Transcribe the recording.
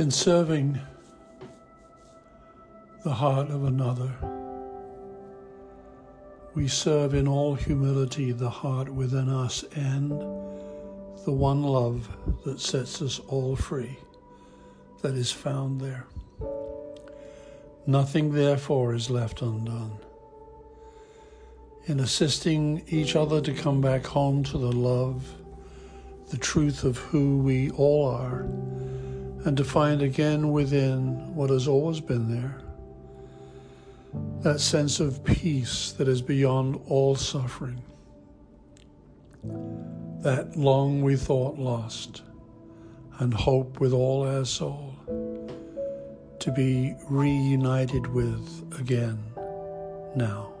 In serving the heart of another, we serve in all humility the heart within us and the one love that sets us all free that is found there. Nothing, therefore, is left undone. In assisting each other to come back home to the love, the truth of who we all are, and to find again within what has always been there that sense of peace that is beyond all suffering, that long we thought lost, and hope with all our soul to be reunited with again now.